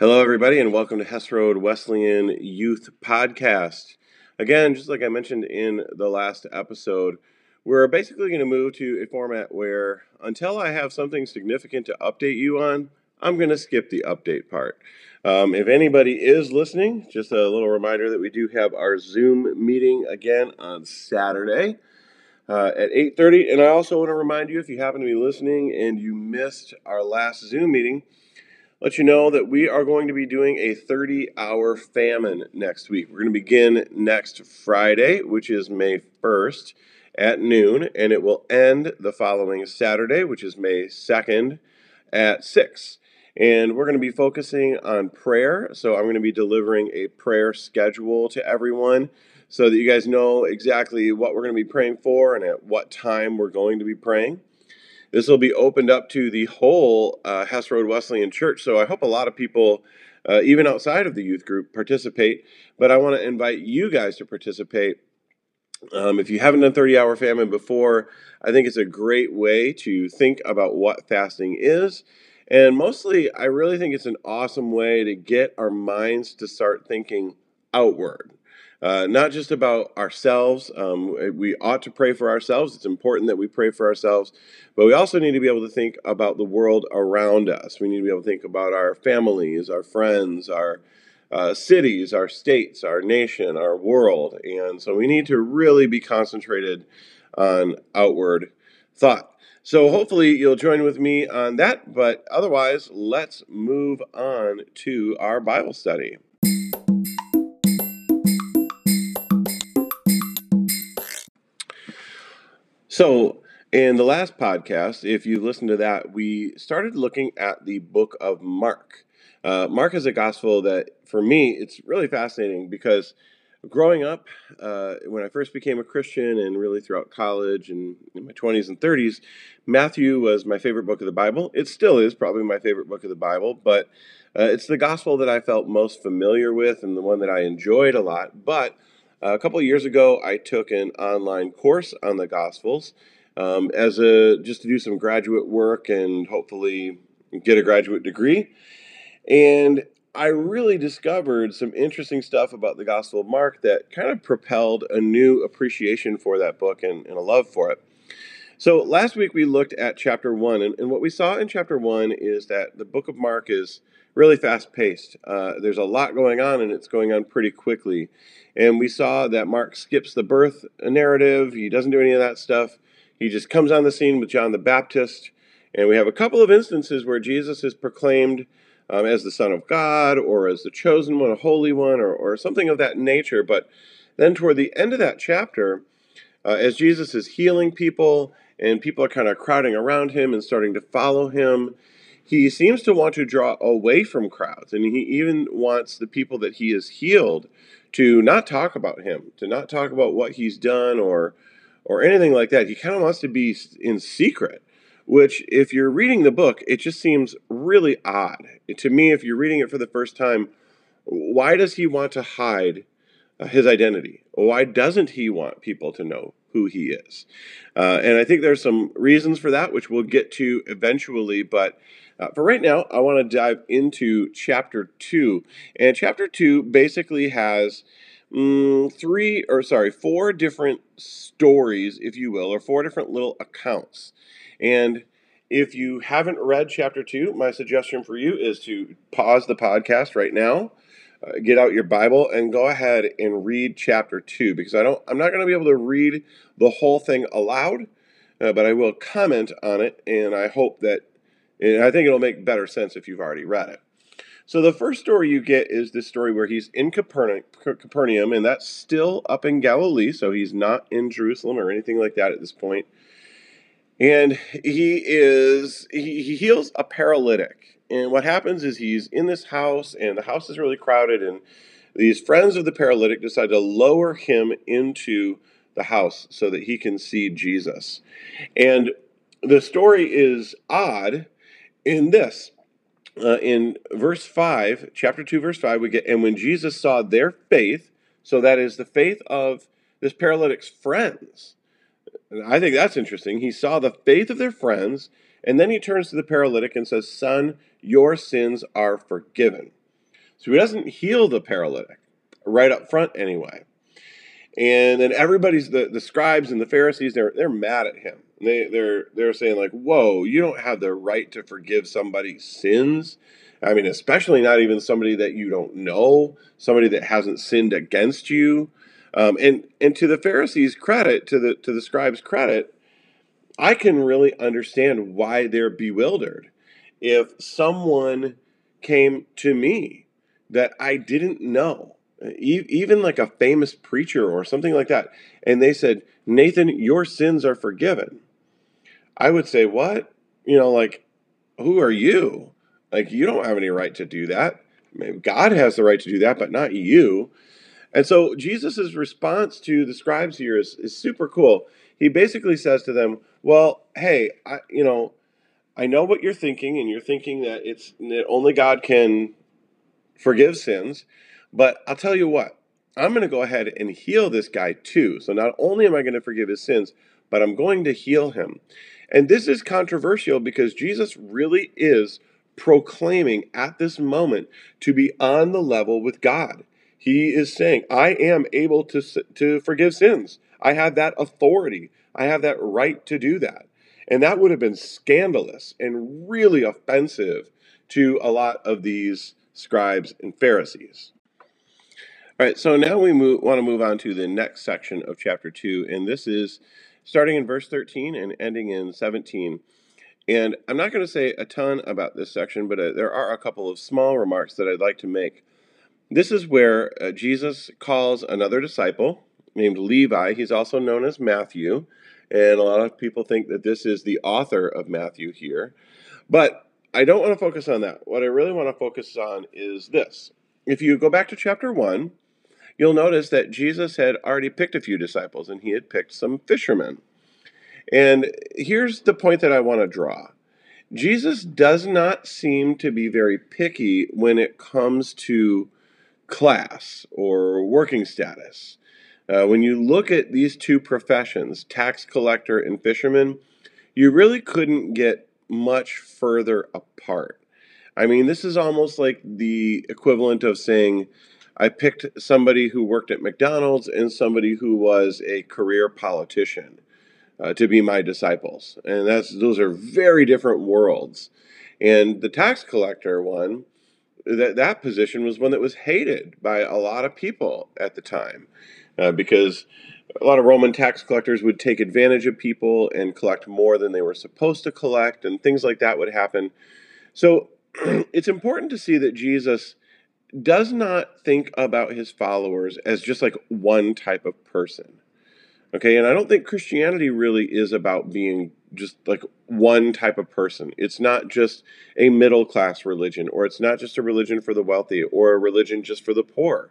Hello, everybody, and welcome to Hess Road Wesleyan Youth Podcast. Again, just like I mentioned in the last episode, we're basically going to move to a format where until I have something significant to update you on, I'm going to skip the update part. Um, if anybody is listening, just a little reminder that we do have our Zoom meeting again on Saturday uh, at 8.30. And I also want to remind you, if you happen to be listening and you missed our last Zoom meeting, let you know that we are going to be doing a 30 hour famine next week. We're going to begin next Friday, which is May 1st at noon, and it will end the following Saturday, which is May 2nd at 6. And we're going to be focusing on prayer. So I'm going to be delivering a prayer schedule to everyone so that you guys know exactly what we're going to be praying for and at what time we're going to be praying. This will be opened up to the whole uh, Hess Road Wesleyan Church. So I hope a lot of people, uh, even outside of the youth group, participate. But I want to invite you guys to participate. Um, if you haven't done 30 hour famine before, I think it's a great way to think about what fasting is. And mostly, I really think it's an awesome way to get our minds to start thinking outward. Uh, not just about ourselves. Um, we ought to pray for ourselves. It's important that we pray for ourselves, but we also need to be able to think about the world around us. We need to be able to think about our families, our friends, our uh, cities, our states, our nation, our world. And so we need to really be concentrated on outward thought. So hopefully you'll join with me on that, but otherwise, let's move on to our Bible study. So, in the last podcast, if you listened to that, we started looking at the book of Mark. Uh, Mark is a gospel that, for me, it's really fascinating because growing up, uh, when I first became a Christian and really throughout college and in my 20s and 30s, Matthew was my favorite book of the Bible. It still is probably my favorite book of the Bible, but uh, it's the gospel that I felt most familiar with and the one that I enjoyed a lot. But a couple of years ago, I took an online course on the Gospels um, as a just to do some graduate work and hopefully get a graduate degree. And I really discovered some interesting stuff about the Gospel of Mark that kind of propelled a new appreciation for that book and, and a love for it. So last week we looked at chapter one, and, and, what we saw in chapter one is that the book of Mark is really fast paced. Uh, there's a lot going on, and it's going on pretty quickly. And we saw that Mark skips the birth narrative, he doesn't do any of that stuff. He just comes on the scene with John the Baptist. And we have a couple of instances where Jesus is proclaimed um, as the Son of God or as the chosen one, a holy one, or, or something of that nature. But then toward the end of that chapter, uh, as Jesus is healing people and people are kind of crowding around him and starting to follow him, he seems to want to draw away from crowds. And he even wants the people that he has healed to not talk about him, to not talk about what he's done or or anything like that. He kind of wants to be in secret, which if you're reading the book, it just seems really odd. To me, if you're reading it for the first time, why does he want to hide uh, his identity? Why doesn't he want people to know who he is? Uh, and I think there's some reasons for that, which we'll get to eventually, but uh, for right now, I want to dive into chapter two. And chapter two basically has mm, three, or sorry, four different stories, if you will, or four different little accounts. And if you haven't read chapter two, my suggestion for you is to pause the podcast right now. Uh, get out your Bible and go ahead and read chapter two because I don't. I'm not going to be able to read the whole thing aloud, uh, but I will comment on it, and I hope that and I think it'll make better sense if you've already read it. So the first story you get is this story where he's in Capernaum, and that's still up in Galilee, so he's not in Jerusalem or anything like that at this point. And he is he, he heals a paralytic. And what happens is he's in this house, and the house is really crowded, and these friends of the paralytic decide to lower him into the house so that he can see Jesus. And the story is odd in this. Uh, in verse 5, chapter 2, verse 5, we get, and when Jesus saw their faith, so that is the faith of this paralytic's friends. I think that's interesting. He saw the faith of their friends, and then he turns to the paralytic and says, Son, your sins are forgiven. So he doesn't heal the paralytic right up front anyway. And then everybody's the, the scribes and the Pharisees, they're they're mad at him. They they're they're saying like, Whoa, you don't have the right to forgive somebody's sins. I mean, especially not even somebody that you don't know, somebody that hasn't sinned against you. Um, and and to the Pharisees' credit, to the to the scribes' credit, I can really understand why they're bewildered. If someone came to me that I didn't know, even like a famous preacher or something like that, and they said, Nathan, your sins are forgiven, I would say, What? You know, like, who are you? Like, you don't have any right to do that. Maybe God has the right to do that, but not you. And so Jesus' response to the scribes here is, is super cool. He basically says to them, Well, hey, I, you know, I know what you're thinking, and you're thinking that it's that only God can forgive sins. But I'll tell you what, I'm going to go ahead and heal this guy too. So not only am I going to forgive his sins, but I'm going to heal him. And this is controversial because Jesus really is proclaiming at this moment to be on the level with God. He is saying, I am able to, to forgive sins. I have that authority. I have that right to do that. And that would have been scandalous and really offensive to a lot of these scribes and Pharisees. All right, so now we move, want to move on to the next section of chapter 2, and this is starting in verse 13 and ending in 17. And I'm not going to say a ton about this section, but uh, there are a couple of small remarks that I'd like to make. This is where uh, Jesus calls another disciple named Levi. He's also known as Matthew, and a lot of people think that this is the author of Matthew here. But I don't want to focus on that. What I really want to focus on is this. If you go back to chapter 1, you'll notice that Jesus had already picked a few disciples and he had picked some fishermen. And here's the point that I want to draw Jesus does not seem to be very picky when it comes to class or working status. Uh, when you look at these two professions, tax collector and fisherman, you really couldn't get much further apart. I mean, this is almost like the equivalent of saying, I picked somebody who worked at McDonald's and somebody who was a career politician uh, to be my disciples. And that's those are very different worlds. And the tax collector one, that that position was one that was hated by a lot of people at the time, uh, because a lot of Roman tax collectors would take advantage of people and collect more than they were supposed to collect, and things like that would happen. So it's important to see that Jesus does not think about his followers as just like one type of person. Okay, and I don't think Christianity really is about being just like one type of person. It's not just a middle class religion, or it's not just a religion for the wealthy, or a religion just for the poor.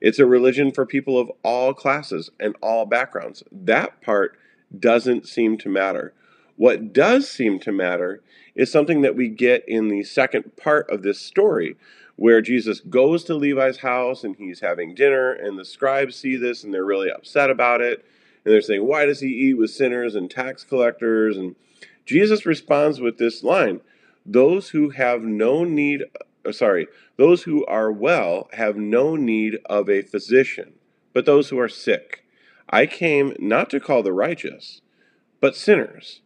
It's a religion for people of all classes and all backgrounds. That part doesn't seem to matter. What does seem to matter is something that we get in the second part of this story, where Jesus goes to Levi's house and he's having dinner, and the scribes see this and they're really upset about it. And they're saying, Why does he eat with sinners and tax collectors? And Jesus responds with this line Those who have no need, uh, sorry, those who are well have no need of a physician, but those who are sick. I came not to call the righteous, but sinners.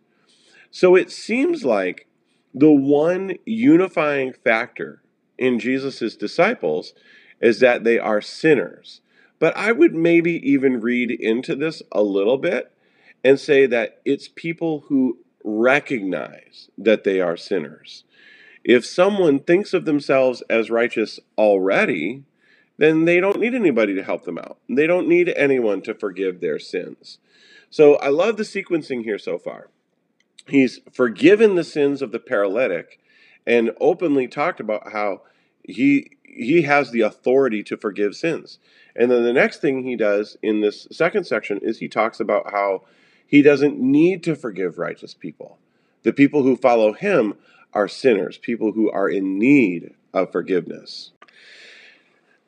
So it seems like the one unifying factor in Jesus' disciples is that they are sinners. But I would maybe even read into this a little bit and say that it's people who recognize that they are sinners. If someone thinks of themselves as righteous already, then they don't need anybody to help them out. They don't need anyone to forgive their sins. So I love the sequencing here so far. He's forgiven the sins of the paralytic and openly talked about how he he has the authority to forgive sins. And then the next thing he does in this second section is he talks about how he doesn't need to forgive righteous people. The people who follow him are sinners, people who are in need of forgiveness.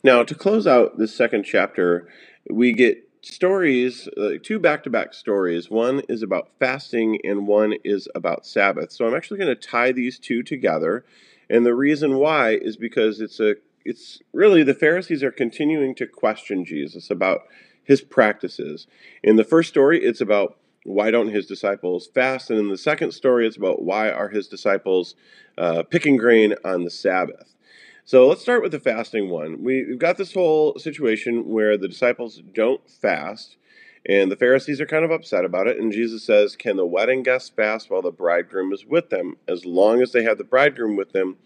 Now, to close out this second chapter, we get stories, two back to back stories. One is about fasting, and one is about Sabbath. So I'm actually going to tie these two together and the reason why is because it's a it's really the Pharisees are continuing to question Jesus about his practices. In the first story, it's about why don't his disciples fast? And in the second story, it's about why are his disciples uh, picking grain on the Sabbath. So let's start with the fasting one. We, we've got this whole situation where the disciples don't fast, and the Pharisees are kind of upset about it. And Jesus says, Can the wedding guests fast while the bridegroom is with them? As long as they have the bridegroom with them,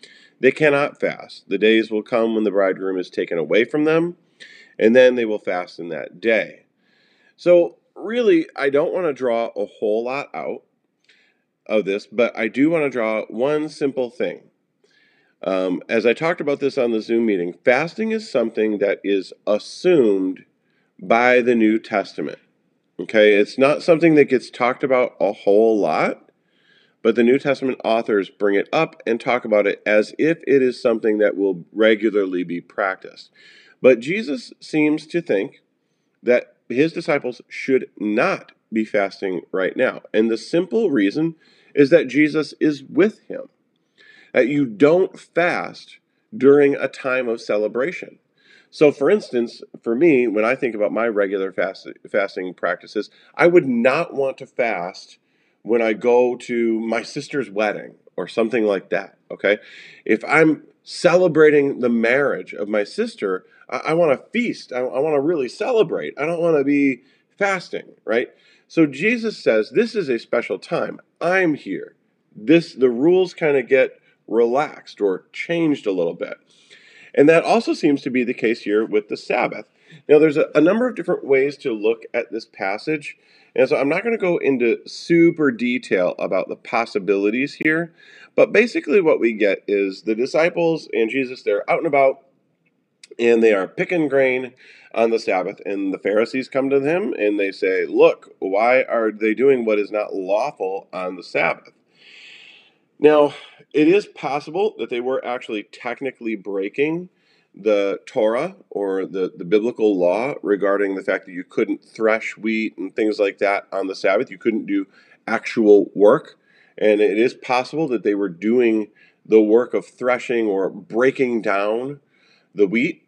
they cannot fast. The days will come when the bridegroom is taken away from them, and then they will fast in that day. So really, I don't want to draw a whole lot out of this, but I do want to draw one simple thing. Um, as I talked about this on the Zoom meeting, fasting is something that is assumed by the New Testament. Okay, it's not something that gets talked about a whole lot, but the New Testament authors bring it up and talk about it as if it is something that will regularly be practiced. But Jesus seems to think that his disciples should not be fasting right now. And the simple reason is that Jesus is with him. That you don't fast during a time of celebration. So, for instance, for me, when I think about my regular fast, fasting practices, I would not want to fast when I go to my sister's wedding or something like that. Okay. If I'm celebrating the marriage of my sister, I, I want to feast. I, I want to really celebrate. I don't want to be fasting, right? So Jesus says, This is a special time. I'm here. This the rules kind of get relaxed or changed a little bit. And that also seems to be the case here with the Sabbath. Now, there's a, a number of different ways to look at this passage. And so I'm not going to go into super detail about the possibilities here, but basically what we get is the disciples and Jesus, they're out and about and they are picking grain on the Sabbath. And the Pharisees come to him and they say, Look, why are they doing what is not lawful on the Sabbath? Now, it is possible that they were actually technically breaking the Torah or the, the biblical law regarding the fact that you couldn't thresh wheat and things like that on the Sabbath. You couldn't do actual work. And it is possible that they were doing the work of threshing or breaking down the wheat.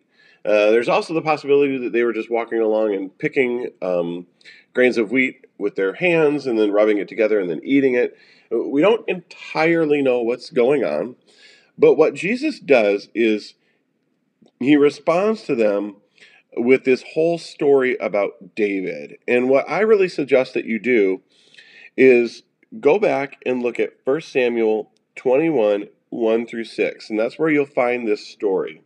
Uh, there's also the possibility that they were just walking along and picking um, grains of wheat with their hands and then rubbing it together and then eating it. We don't entirely know what's going on, but what Jesus does is he responds to them with this whole story about David. And what I really suggest that you do is go back and look at 1 Samuel 21 1 through 6, and that's where you'll find this story.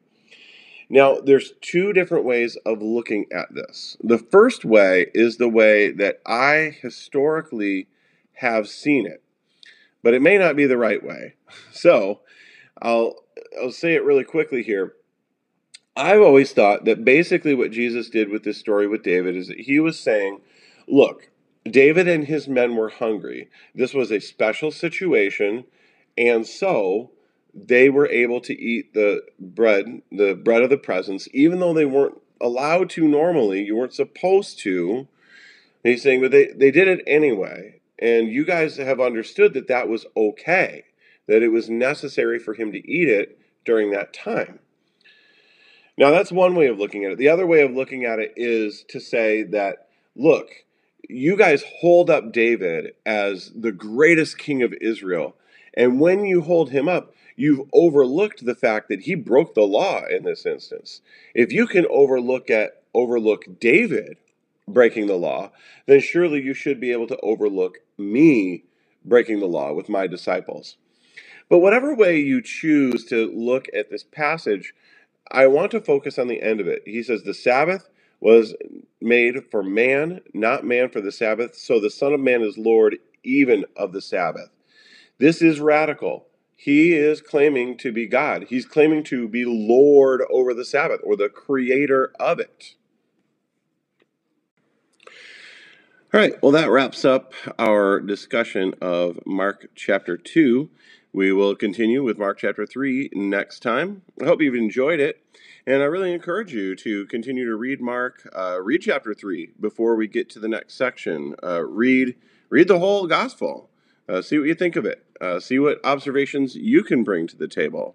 Now, there's two different ways of looking at this. The first way is the way that I historically have seen it, but it may not be the right way. So, I'll I'll say it really quickly here. I've always thought that basically what Jesus did with this story with David is that he was saying, look, David and his men were hungry. This was a special situation, and so they were able to eat the bread, the bread of the presence, even though they weren't allowed to normally. You weren't supposed to. he's saying, but they, they did it anyway. And you guys have understood that that was okay, that it was necessary for him to eat it during that time. Now, that's one way of looking at it. The other way of looking at it is to say that, look, you guys hold up David as the greatest king of Israel. And when you hold him up, you've overlooked the fact that he broke the law in this instance. If you can overlook at overlook David breaking the law, then surely you should be able to overlook me breaking the law with my disciples. But whatever way you choose to look at this passage, I want to focus on the end of it. He says, The Sabbath was made for man, not man for the Sabbath. So the Son of Man is Lord even of the Sabbath. This is radical. He is claiming to be God. He's claiming to be Lord over the Sabbath or the creator of it. All right, well, that wraps up our discussion of Mark chapter 2. We will continue with Mark chapter 3 next time. I hope you've enjoyed it. And I really encourage you to continue to read Mark, uh, read chapter 3 before we get to the next section. Uh, read, read the whole gospel. Uh, see what you think of it. Uh, see what observations you can bring to the table.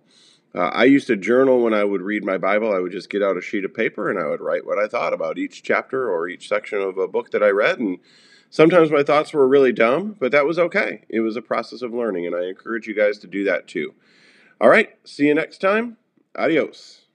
Uh, I used to journal when I would read my Bible. I would just get out a sheet of paper and I would write what I thought about each chapter or each section of a book that I read. And sometimes my thoughts were really dumb, but that was okay. It was a process of learning, and I encourage you guys to do that too. All right, see you next time. Adios.